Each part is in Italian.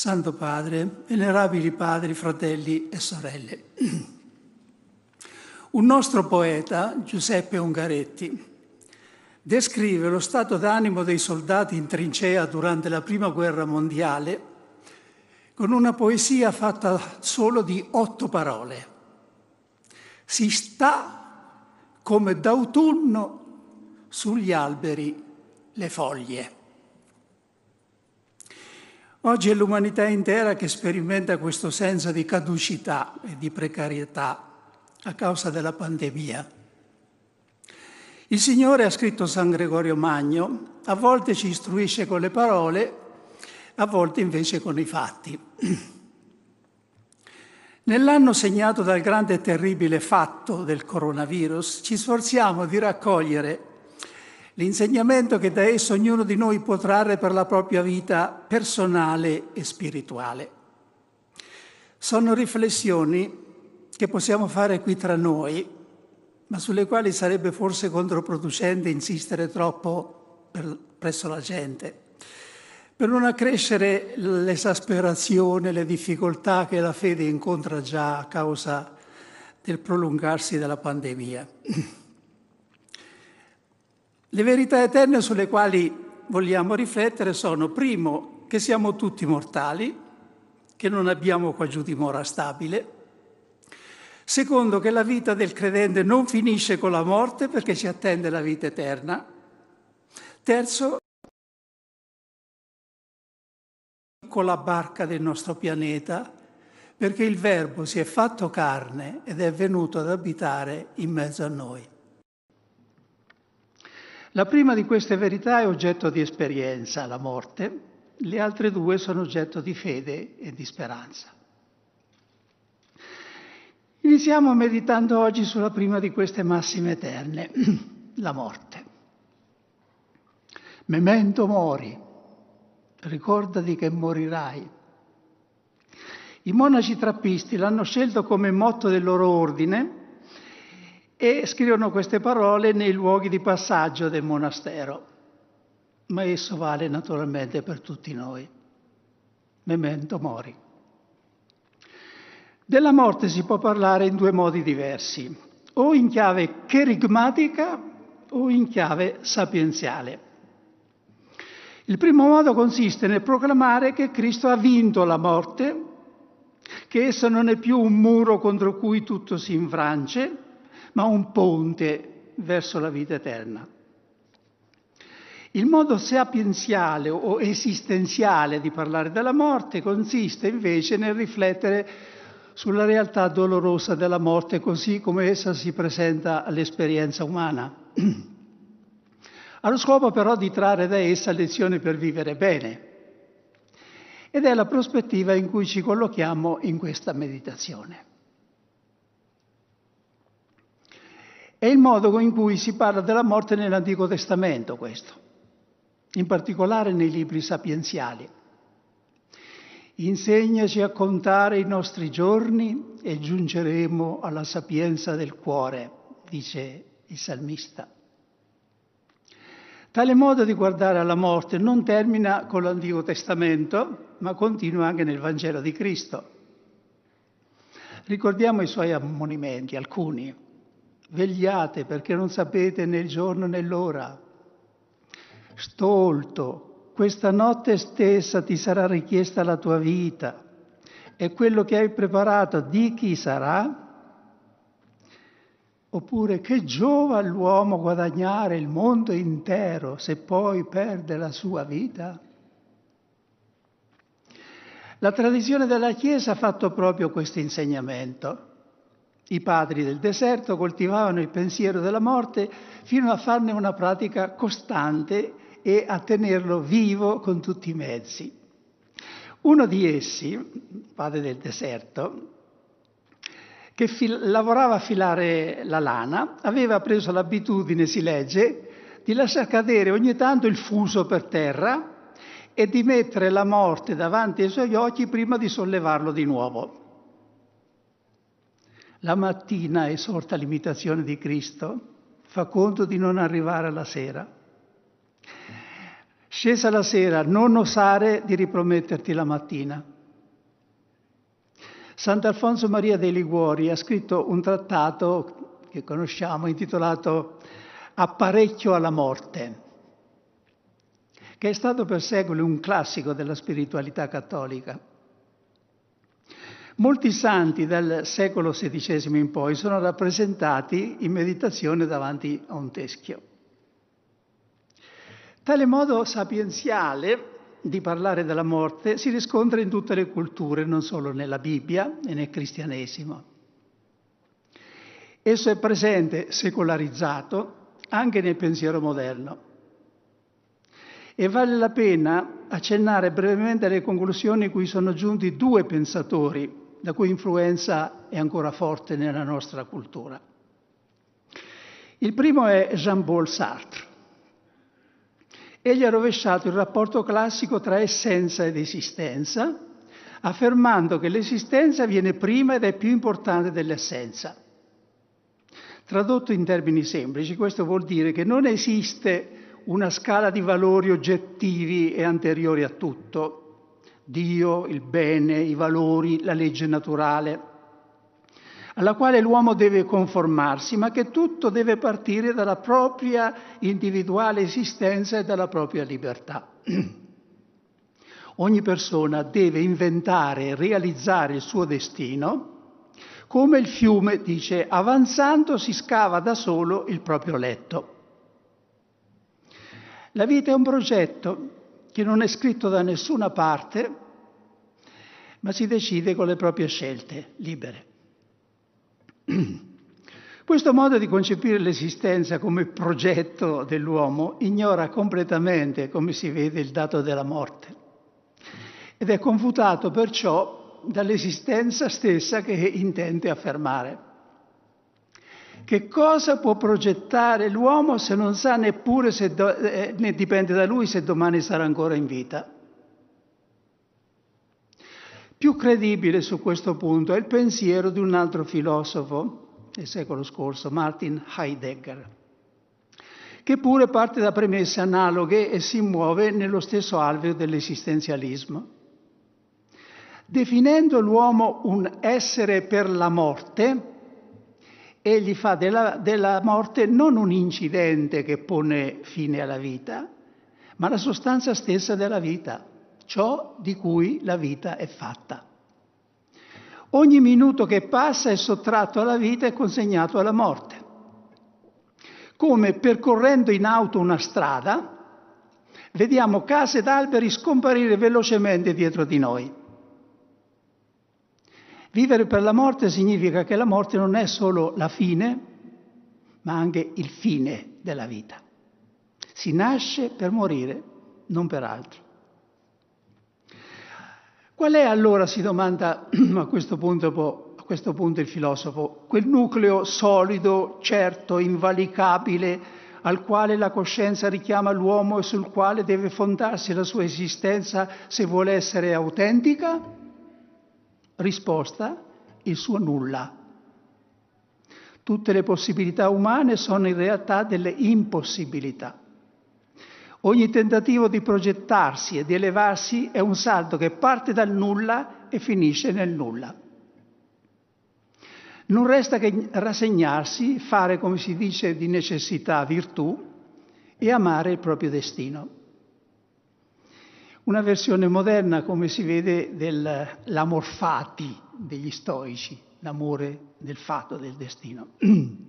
Santo Padre, venerabili padri, fratelli e sorelle. Un nostro poeta, Giuseppe Ungaretti, descrive lo stato d'animo dei soldati in trincea durante la Prima Guerra Mondiale con una poesia fatta solo di otto parole. Si sta come d'autunno sugli alberi le foglie. Oggi è l'umanità intera che sperimenta questo senso di caducità e di precarietà a causa della pandemia. Il Signore, ha scritto San Gregorio Magno, a volte ci istruisce con le parole, a volte invece con i fatti. Nell'anno segnato dal grande e terribile fatto del coronavirus, ci sforziamo di raccogliere l'insegnamento che da esso ognuno di noi può trarre per la propria vita personale e spirituale. Sono riflessioni che possiamo fare qui tra noi ma sulle quali sarebbe forse controproducente insistere troppo per, presso la gente, per non accrescere l'esasperazione, le difficoltà che la fede incontra già a causa del prolungarsi della pandemia. Le verità eterne sulle quali vogliamo riflettere sono, primo, che siamo tutti mortali, che non abbiamo qua giù dimora stabile, Secondo, che la vita del credente non finisce con la morte perché ci attende la vita eterna. Terzo, con la barca del nostro pianeta perché il Verbo si è fatto carne ed è venuto ad abitare in mezzo a noi. La prima di queste verità è oggetto di esperienza, la morte, le altre due sono oggetto di fede e di speranza. Iniziamo meditando oggi sulla prima di queste massime eterne, la morte. Memento mori, ricordati che morirai. I monaci trappisti l'hanno scelto come motto del loro ordine e scrivono queste parole nei luoghi di passaggio del monastero, ma esso vale naturalmente per tutti noi. Memento mori. Della morte si può parlare in due modi diversi, o in chiave cherigmatica o in chiave sapienziale. Il primo modo consiste nel proclamare che Cristo ha vinto la morte, che essa non è più un muro contro cui tutto si infrange, ma un ponte verso la vita eterna. Il modo sapienziale o esistenziale di parlare della morte consiste invece nel riflettere sulla realtà dolorosa della morte così come essa si presenta all'esperienza umana. Ha lo scopo però di trarre da essa lezioni per vivere bene. Ed è la prospettiva in cui ci collochiamo in questa meditazione. È il modo in cui si parla della morte nell'Antico Testamento questo, in particolare nei libri sapienziali. Insegnaci a contare i nostri giorni e giungeremo alla sapienza del cuore, dice il salmista. Tale modo di guardare alla morte non termina con l'Antico Testamento, ma continua anche nel Vangelo di Cristo. Ricordiamo i suoi ammonimenti, alcuni. Vegliate perché non sapete né il giorno né l'ora. Stolto, questa notte stessa ti sarà richiesta la tua vita e quello che hai preparato di chi sarà? Oppure che giova all'uomo guadagnare il mondo intero se poi perde la sua vita? La tradizione della Chiesa ha fatto proprio questo insegnamento. I padri del deserto coltivavano il pensiero della morte fino a farne una pratica costante e a tenerlo vivo con tutti i mezzi. Uno di essi, padre del deserto, che fil- lavorava a filare la lana, aveva preso l'abitudine, si legge, di lasciar cadere ogni tanto il fuso per terra e di mettere la morte davanti ai suoi occhi prima di sollevarlo di nuovo. La mattina esorta l'imitazione di Cristo, fa conto di non arrivare alla sera. Scesa la sera, non osare di riprometterti la mattina. Sant'Alfonso Maria dei Liguori ha scritto un trattato che conosciamo intitolato Apparecchio alla morte, che è stato per secoli un classico della spiritualità cattolica. Molti santi dal secolo XVI in poi sono rappresentati in meditazione davanti a un teschio. Tale modo sapienziale di parlare della morte si riscontra in tutte le culture, non solo nella Bibbia e nel cristianesimo. Esso è presente, secolarizzato, anche nel pensiero moderno. E vale la pena accennare brevemente alle conclusioni cui sono giunti due pensatori, la cui influenza è ancora forte nella nostra cultura. Il primo è Jean-Paul Sartre. Egli ha rovesciato il rapporto classico tra essenza ed esistenza, affermando che l'esistenza viene prima ed è più importante dell'essenza. Tradotto in termini semplici, questo vuol dire che non esiste una scala di valori oggettivi e anteriori a tutto, Dio, il bene, i valori, la legge naturale, alla quale l'uomo deve conformarsi, ma che tutto deve partire dalla propria individuale esistenza e dalla propria libertà. Ogni persona deve inventare e realizzare il suo destino, come il fiume dice, avanzando si scava da solo il proprio letto. La vita è un progetto che non è scritto da nessuna parte, ma si decide con le proprie scelte libere. Questo modo di concepire l'esistenza come progetto dell'uomo ignora completamente, come si vede, il dato della morte ed è confutato perciò dall'esistenza stessa che intende affermare. Che cosa può progettare l'uomo se non sa neppure se do, eh, ne dipende da lui se domani sarà ancora in vita? Più credibile su questo punto è il pensiero di un altro filosofo del secolo scorso, Martin Heidegger, che pure parte da premesse analoghe e si muove nello stesso alveo dell'esistenzialismo. Definendo l'uomo un essere per la morte, egli fa della, della morte non un incidente che pone fine alla vita, ma la sostanza stessa della vita ciò di cui la vita è fatta. Ogni minuto che passa è sottratto alla vita e consegnato alla morte. Come percorrendo in auto una strada, vediamo case ed alberi scomparire velocemente dietro di noi. Vivere per la morte significa che la morte non è solo la fine, ma anche il fine della vita. Si nasce per morire, non per altro. Qual è allora, si domanda a questo, punto, a questo punto il filosofo, quel nucleo solido, certo, invalicabile, al quale la coscienza richiama l'uomo e sul quale deve fondarsi la sua esistenza se vuole essere autentica? Risposta, il suo nulla. Tutte le possibilità umane sono in realtà delle impossibilità. Ogni tentativo di progettarsi e di elevarsi è un salto che parte dal nulla e finisce nel nulla. Non resta che rassegnarsi, fare, come si dice, di necessità virtù e amare il proprio destino. Una versione moderna, come si vede, dell'amor fati degli stoici, l'amore del fatto, del destino.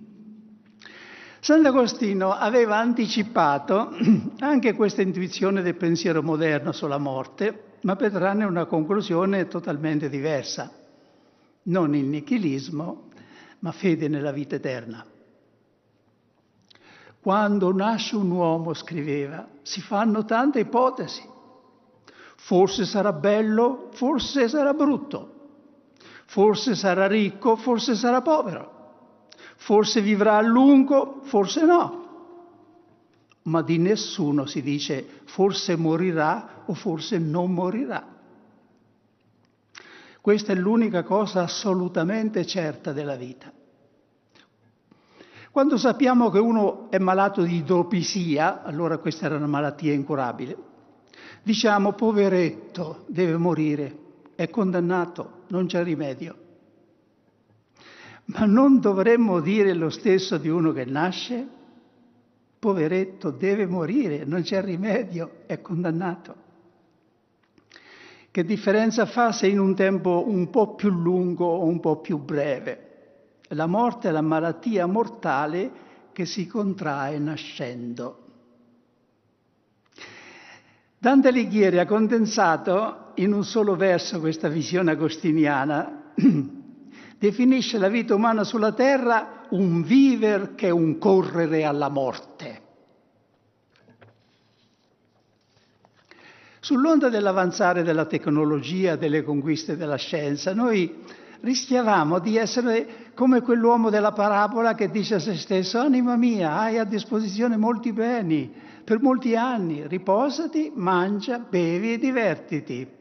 Sant'Agostino aveva anticipato anche questa intuizione del pensiero moderno sulla morte, ma per trarne una conclusione totalmente diversa. Non il nichilismo, ma fede nella vita eterna. Quando nasce un uomo, scriveva, si fanno tante ipotesi. Forse sarà bello, forse sarà brutto, forse sarà ricco, forse sarà povero. Forse vivrà a lungo, forse no. Ma di nessuno si dice forse morirà o forse non morirà. Questa è l'unica cosa assolutamente certa della vita. Quando sappiamo che uno è malato di idropisia, allora questa era una malattia incurabile, Diciamo, poveretto, deve morire, è condannato, non c'è rimedio. Ma non dovremmo dire lo stesso di uno che nasce? Poveretto, deve morire, non c'è rimedio, è condannato. Che differenza fa se in un tempo un po' più lungo o un po' più breve? La morte è la malattia mortale che si contrae nascendo. Dante Alighieri ha condensato in un solo verso questa visione agostiniana. Definisce la vita umana sulla terra un viver che è un correre alla morte. Sull'onda dell'avanzare della tecnologia, delle conquiste della scienza, noi rischiavamo di essere come quell'uomo della parabola che dice a se stesso, anima mia, hai a disposizione molti beni, per molti anni, riposati, mangia, bevi e divertiti.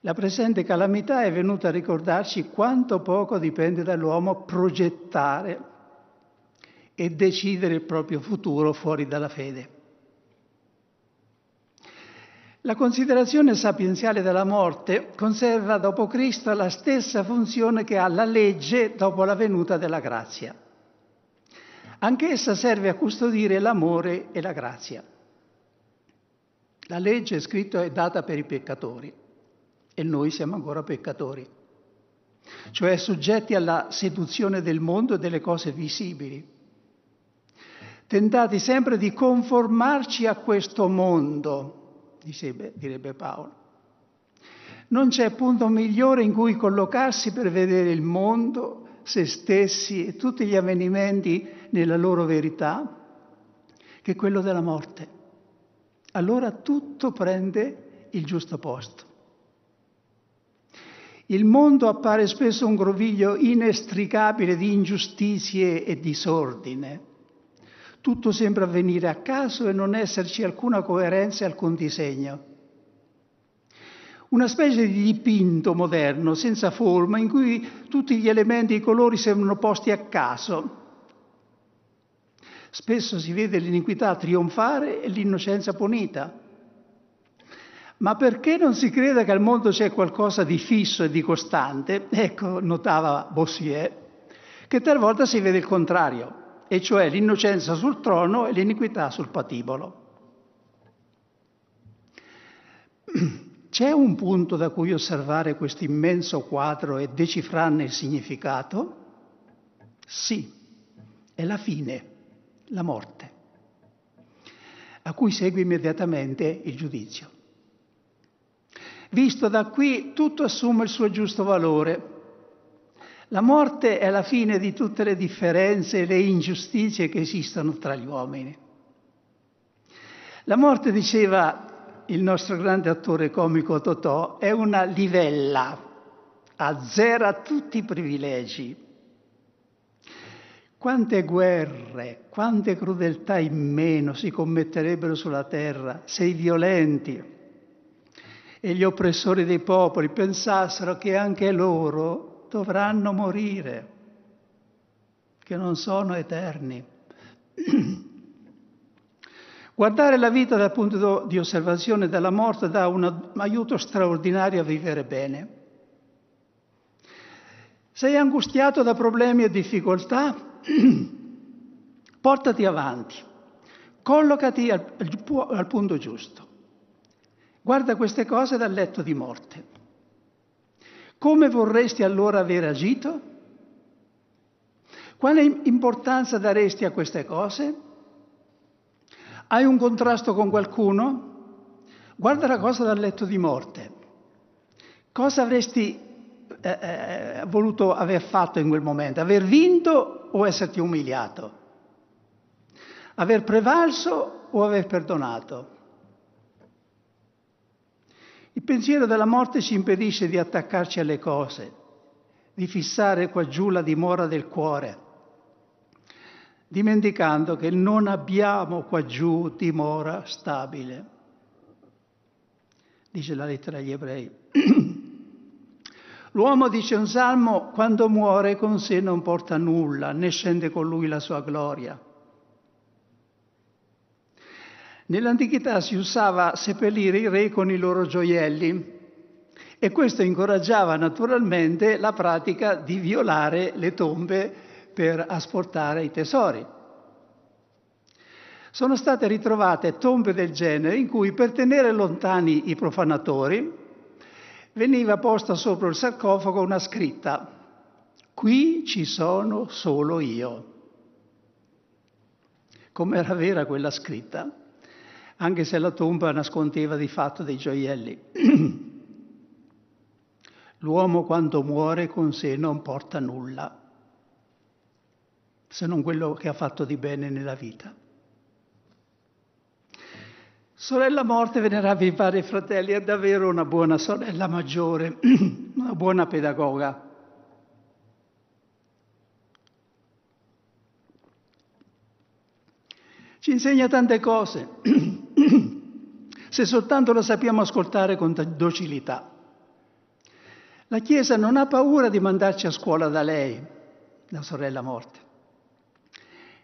La presente calamità è venuta a ricordarci quanto poco dipende dall'uomo progettare e decidere il proprio futuro fuori dalla fede. La considerazione sapienziale della morte conserva dopo Cristo la stessa funzione che ha la legge dopo la venuta della grazia. Anch'essa serve a custodire l'amore e la grazia. La legge è scritta è data per i peccatori e noi siamo ancora peccatori, cioè soggetti alla seduzione del mondo e delle cose visibili, tentati sempre di conformarci a questo mondo, direbbe Paolo. Non c'è punto migliore in cui collocarsi per vedere il mondo, se stessi e tutti gli avvenimenti nella loro verità che quello della morte. Allora tutto prende il giusto posto. Il mondo appare spesso un groviglio inestricabile di ingiustizie e disordine. Tutto sembra avvenire a caso e non esserci alcuna coerenza e alcun disegno. Una specie di dipinto moderno, senza forma, in cui tutti gli elementi e i colori sembrano posti a caso, Spesso si vede l'iniquità trionfare e l'innocenza punita. Ma perché non si crede che al mondo c'è qualcosa di fisso e di costante? Ecco, notava Bossier, che talvolta si vede il contrario, e cioè l'innocenza sul trono e l'iniquità sul patibolo. C'è un punto da cui osservare questo immenso quadro e decifrarne il significato? Sì, è la fine la morte, a cui segue immediatamente il giudizio. Visto da qui tutto assume il suo giusto valore. La morte è la fine di tutte le differenze e le ingiustizie che esistono tra gli uomini. La morte, diceva il nostro grande attore comico Totò, è una livella, azzera tutti i privilegi, quante guerre, quante crudeltà in meno si commetterebbero sulla terra se i violenti e gli oppressori dei popoli pensassero che anche loro dovranno morire, che non sono eterni. Guardare la vita dal punto di osservazione della morte dà un aiuto straordinario a vivere bene. Sei angustiato da problemi e difficoltà? portati avanti, collocati al, al punto giusto. Guarda queste cose dal letto di morte. Come vorresti allora aver agito? Quale importanza daresti a queste cose? Hai un contrasto con qualcuno? Guarda la cosa dal letto di morte. Cosa avresti eh, voluto aver fatto in quel momento? Aver vinto o esserti umiliato? Aver prevalso o aver perdonato? Il pensiero della morte ci impedisce di attaccarci alle cose, di fissare qua giù la dimora del cuore, dimenticando che non abbiamo qua giù dimora stabile. Dice la lettera agli ebrei. L'uomo, dice un salmo, quando muore con sé non porta nulla, né scende con lui la sua gloria. Nell'antichità si usava seppellire i re con i loro gioielli e questo incoraggiava naturalmente la pratica di violare le tombe per asportare i tesori. Sono state ritrovate tombe del genere in cui per tenere lontani i profanatori veniva posta sopra il sarcofago una scritta, qui ci sono solo io. Com'era vera quella scritta? anche se la tomba nascondeva di fatto dei gioielli. L'uomo quando muore con sé non porta nulla, se non quello che ha fatto di bene nella vita. Sorella morte, venerabili padri e fratelli, è davvero una buona sorella maggiore, una buona pedagoga. Ci insegna tante cose, se soltanto la sappiamo ascoltare con docilità. La Chiesa non ha paura di mandarci a scuola da lei, la sorella morte.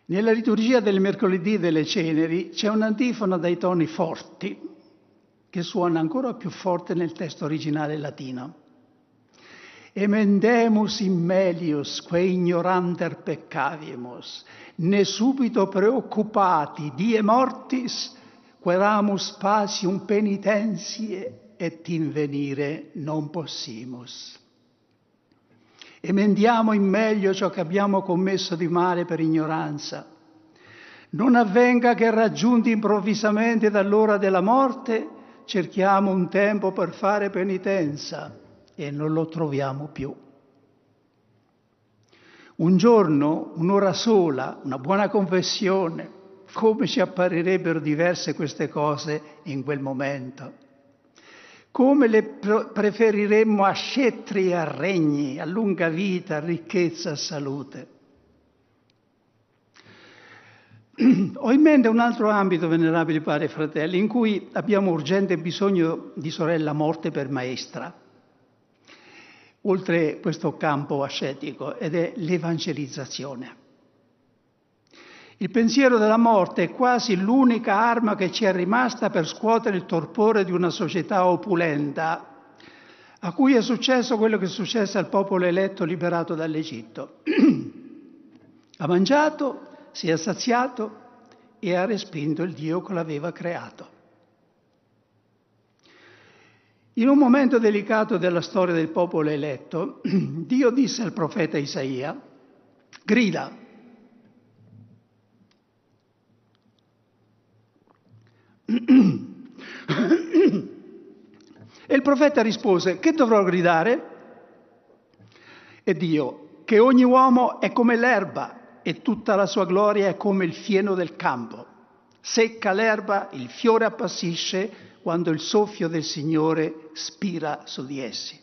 Nella liturgia del mercoledì delle ceneri c'è un'antifona dai toni forti, che suona ancora più forte nel testo originale latino. Emendemus in melius que ignoranter peccavimus, ne subito preoccupati die mortis, queramus pasium penitentie et invenire non possimus. Emendiamo in meglio ciò che abbiamo commesso di male per ignoranza. Non avvenga che raggiunti improvvisamente dall'ora della morte cerchiamo un tempo per fare penitenza e non lo troviamo più. Un giorno, un'ora sola, una buona confessione, come ci apparirebbero diverse queste cose in quel momento. Come le preferiremmo a scettri e a regni, a lunga vita, a ricchezza, a salute. Ho in mente un altro ambito, venerabili padri e fratelli, in cui abbiamo urgente bisogno di sorella morte per maestra oltre questo campo ascetico ed è l'evangelizzazione. Il pensiero della morte è quasi l'unica arma che ci è rimasta per scuotere il torpore di una società opulenta, a cui è successo quello che è successo al popolo eletto liberato dall'Egitto. ha mangiato, si è saziato e ha respinto il Dio che l'aveva creato. In un momento delicato della storia del popolo eletto, Dio disse al profeta Isaia, grida. E il profeta rispose, che dovrò gridare? E Dio, che ogni uomo è come l'erba e tutta la sua gloria è come il fieno del campo. Secca l'erba, il fiore appassisce, quando il soffio del Signore spira su di essi.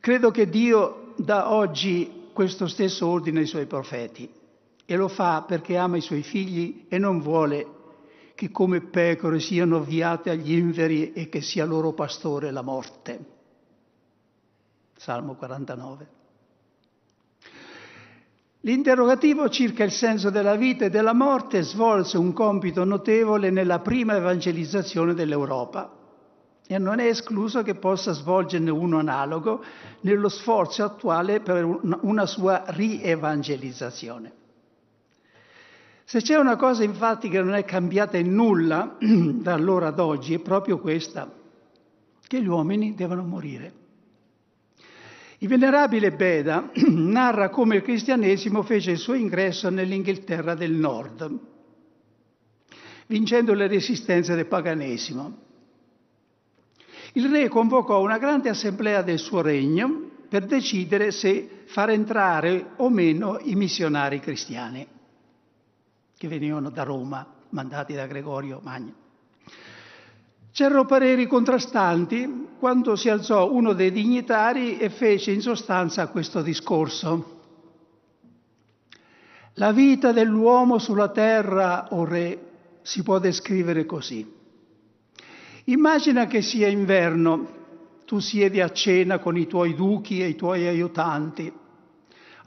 Credo che Dio dà oggi questo stesso ordine ai suoi profeti e lo fa perché ama i suoi figli e non vuole che come pecore siano avviate agli inveri e che sia loro pastore la morte. Salmo 49. L'interrogativo circa il senso della vita e della morte svolse un compito notevole nella prima evangelizzazione dell'Europa e non è escluso che possa svolgerne uno analogo nello sforzo attuale per una sua rievangelizzazione. Se c'è una cosa infatti che non è cambiata in nulla da allora ad oggi è proprio questa, che gli uomini devono morire. Il venerabile Beda narra come il cristianesimo fece il suo ingresso nell'Inghilterra del Nord, vincendo le resistenze del paganesimo. Il re convocò una grande assemblea del suo regno per decidere se far entrare o meno i missionari cristiani che venivano da Roma, mandati da Gregorio Magno. C'erano pareri contrastanti quando si alzò uno dei dignitari e fece in sostanza questo discorso. La vita dell'uomo sulla terra, o oh re, si può descrivere così. Immagina che sia inverno, tu siedi a cena con i tuoi duchi e i tuoi aiutanti.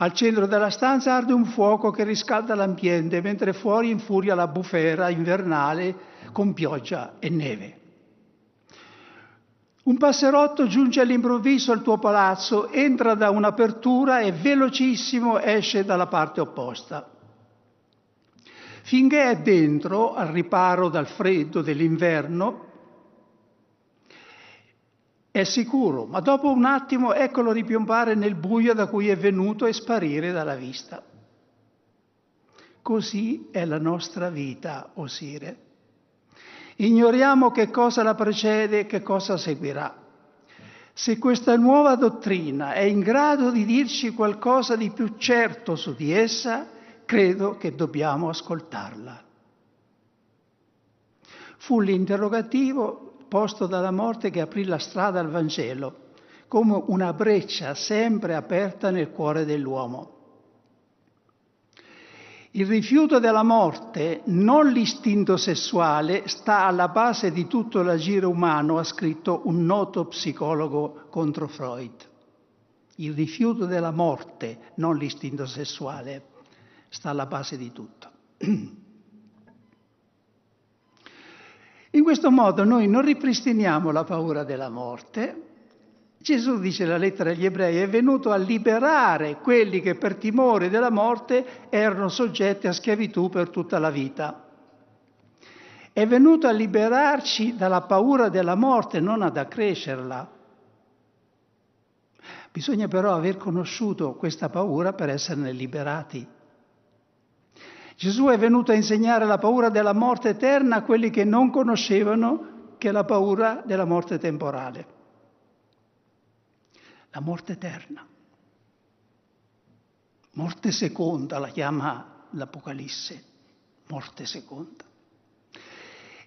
Al centro della stanza arde un fuoco che riscalda l'ambiente, mentre fuori infuria la bufera invernale con pioggia e neve. Un passerotto giunge all'improvviso al tuo palazzo, entra da un'apertura e velocissimo esce dalla parte opposta. Finché è dentro, al riparo dal freddo dell'inverno, è sicuro, ma dopo un attimo eccolo ripiombare nel buio da cui è venuto e sparire dalla vista. Così è la nostra vita, Osire. Ignoriamo che cosa la precede e che cosa seguirà. Se questa nuova dottrina è in grado di dirci qualcosa di più certo su di essa, credo che dobbiamo ascoltarla. Fu l'interrogativo posto dalla morte che aprì la strada al Vangelo, come una breccia sempre aperta nel cuore dell'uomo. Il rifiuto della morte, non l'istinto sessuale, sta alla base di tutto l'agire umano, ha scritto un noto psicologo contro Freud. Il rifiuto della morte, non l'istinto sessuale, sta alla base di tutto. In questo modo noi non ripristiniamo la paura della morte. Gesù dice la lettera agli ebrei è venuto a liberare quelli che per timore della morte erano soggetti a schiavitù per tutta la vita. È venuto a liberarci dalla paura della morte, non ad accrescerla. Bisogna però aver conosciuto questa paura per esserne liberati. Gesù è venuto a insegnare la paura della morte eterna a quelli che non conoscevano che la paura della morte temporale. La morte eterna. Morte seconda la chiama l'Apocalisse, morte seconda.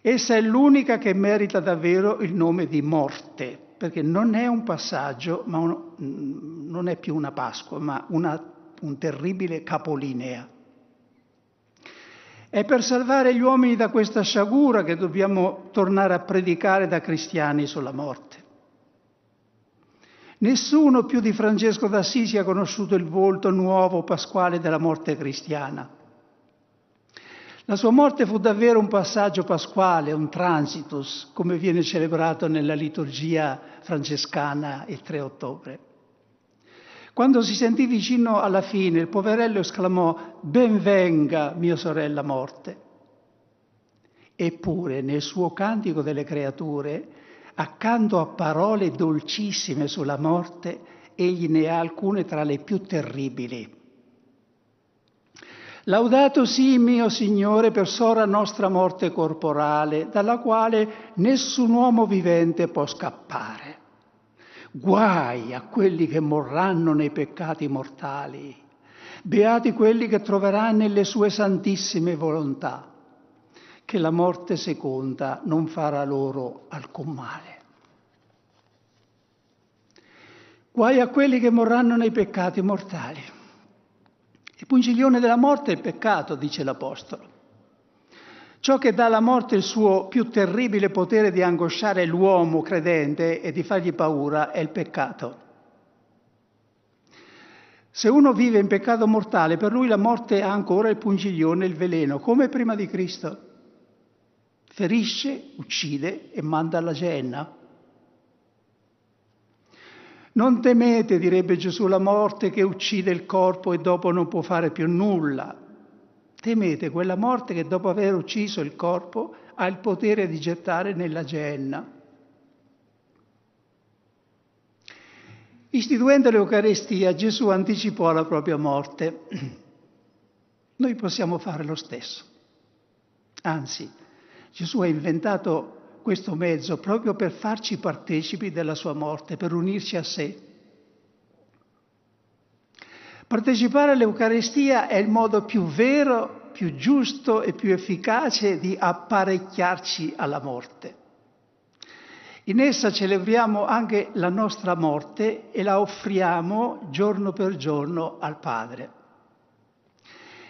Essa è l'unica che merita davvero il nome di morte, perché non è un passaggio, ma un, non è più una Pasqua, ma una, un terribile capolinea. È per salvare gli uomini da questa sciagura che dobbiamo tornare a predicare da cristiani sulla morte. Nessuno più di Francesco d'Assisi ha conosciuto il volto nuovo pasquale della morte cristiana. La sua morte fu davvero un passaggio pasquale, un transitus, come viene celebrato nella liturgia francescana il 3 ottobre. Quando si sentì vicino alla fine, il poverello esclamò, ben venga mia sorella morte. Eppure nel suo cantico delle creature, accanto a parole dolcissime sulla morte, egli ne ha alcune tra le più terribili. Laudato sì, mio Signore, per sora nostra morte corporale, dalla quale nessun uomo vivente può scappare. Guai a quelli che morranno nei peccati mortali. Beati quelli che troveranno nelle sue santissime volontà, che la morte seconda non farà loro alcun male. Guai a quelli che morranno nei peccati mortali. Il pungiglione della morte è il peccato, dice l'Apostolo. Ciò che dà alla morte il suo più terribile potere di angosciare l'uomo credente e di fargli paura è il peccato. Se uno vive in peccato mortale, per lui la morte ha ancora il pungiglione, il veleno, come prima di Cristo. Ferisce, uccide e manda alla genna. Non temete, direbbe Gesù, la morte che uccide il corpo e dopo non può fare più nulla. Temete quella morte che dopo aver ucciso il corpo ha il potere di gettare nella genna. Istituendo l'Eucarestia, Gesù anticipò la propria morte. Noi possiamo fare lo stesso. Anzi, Gesù ha inventato questo mezzo proprio per farci partecipi della sua morte, per unirci a sé. Partecipare all'Eucaristia è il modo più vero, più giusto e più efficace di apparecchiarci alla morte. In essa celebriamo anche la nostra morte e la offriamo giorno per giorno al Padre.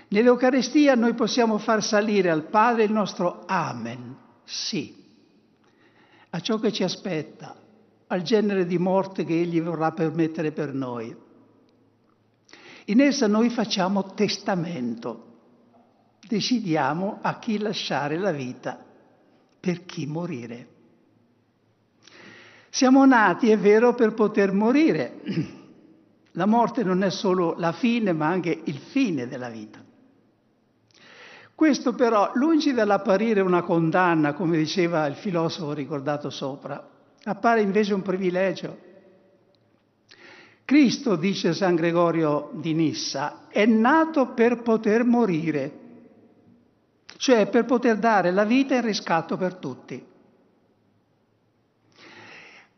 Nell'Eucaristia noi possiamo far salire al Padre il nostro Amen, sì, a ciò che ci aspetta, al genere di morte che Egli vorrà permettere per noi. In essa noi facciamo testamento, decidiamo a chi lasciare la vita, per chi morire. Siamo nati, è vero, per poter morire. La morte non è solo la fine, ma anche il fine della vita. Questo però, lungi dall'apparire una condanna, come diceva il filosofo ricordato sopra, appare invece un privilegio. Cristo, dice San Gregorio di Nissa, è nato per poter morire, cioè per poter dare la vita in riscatto per tutti.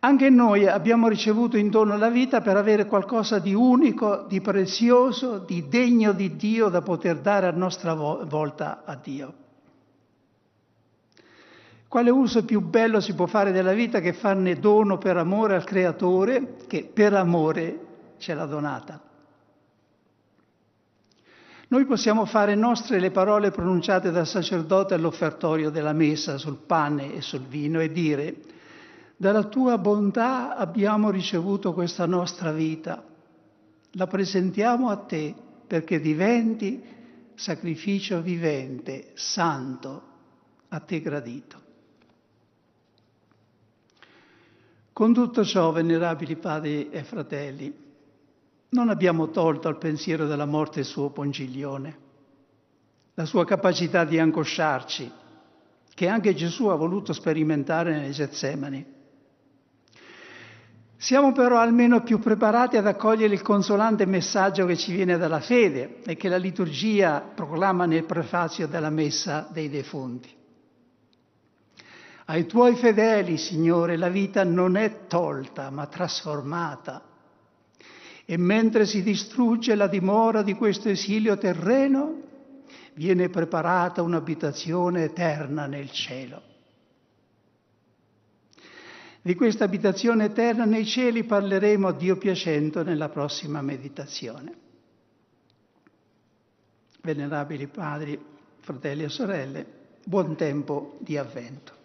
Anche noi abbiamo ricevuto in dono la vita per avere qualcosa di unico, di prezioso, di degno di Dio da poter dare a nostra volta a Dio. Quale uso più bello si può fare della vita che farne dono per amore al Creatore che per amore ce l'ha donata? Noi possiamo fare nostre le parole pronunciate dal sacerdote all'offertorio della messa sul pane e sul vino e dire dalla tua bontà abbiamo ricevuto questa nostra vita, la presentiamo a te perché diventi sacrificio vivente, santo, a te gradito. Con tutto ciò, venerabili padri e fratelli, non abbiamo tolto al pensiero della morte il suo pongiglione, la sua capacità di angosciarci, che anche Gesù ha voluto sperimentare nei Getsemani. Siamo però almeno più preparati ad accogliere il consolante messaggio che ci viene dalla fede e che la liturgia proclama nel prefazio della messa dei defunti. Ai tuoi fedeli, Signore, la vita non è tolta, ma trasformata. E mentre si distrugge la dimora di questo esilio terreno, viene preparata un'abitazione eterna nel cielo. Di questa abitazione eterna nei cieli parleremo a Dio piacendo nella prossima meditazione. Venerabili padri, fratelli e sorelle, buon tempo di avvento.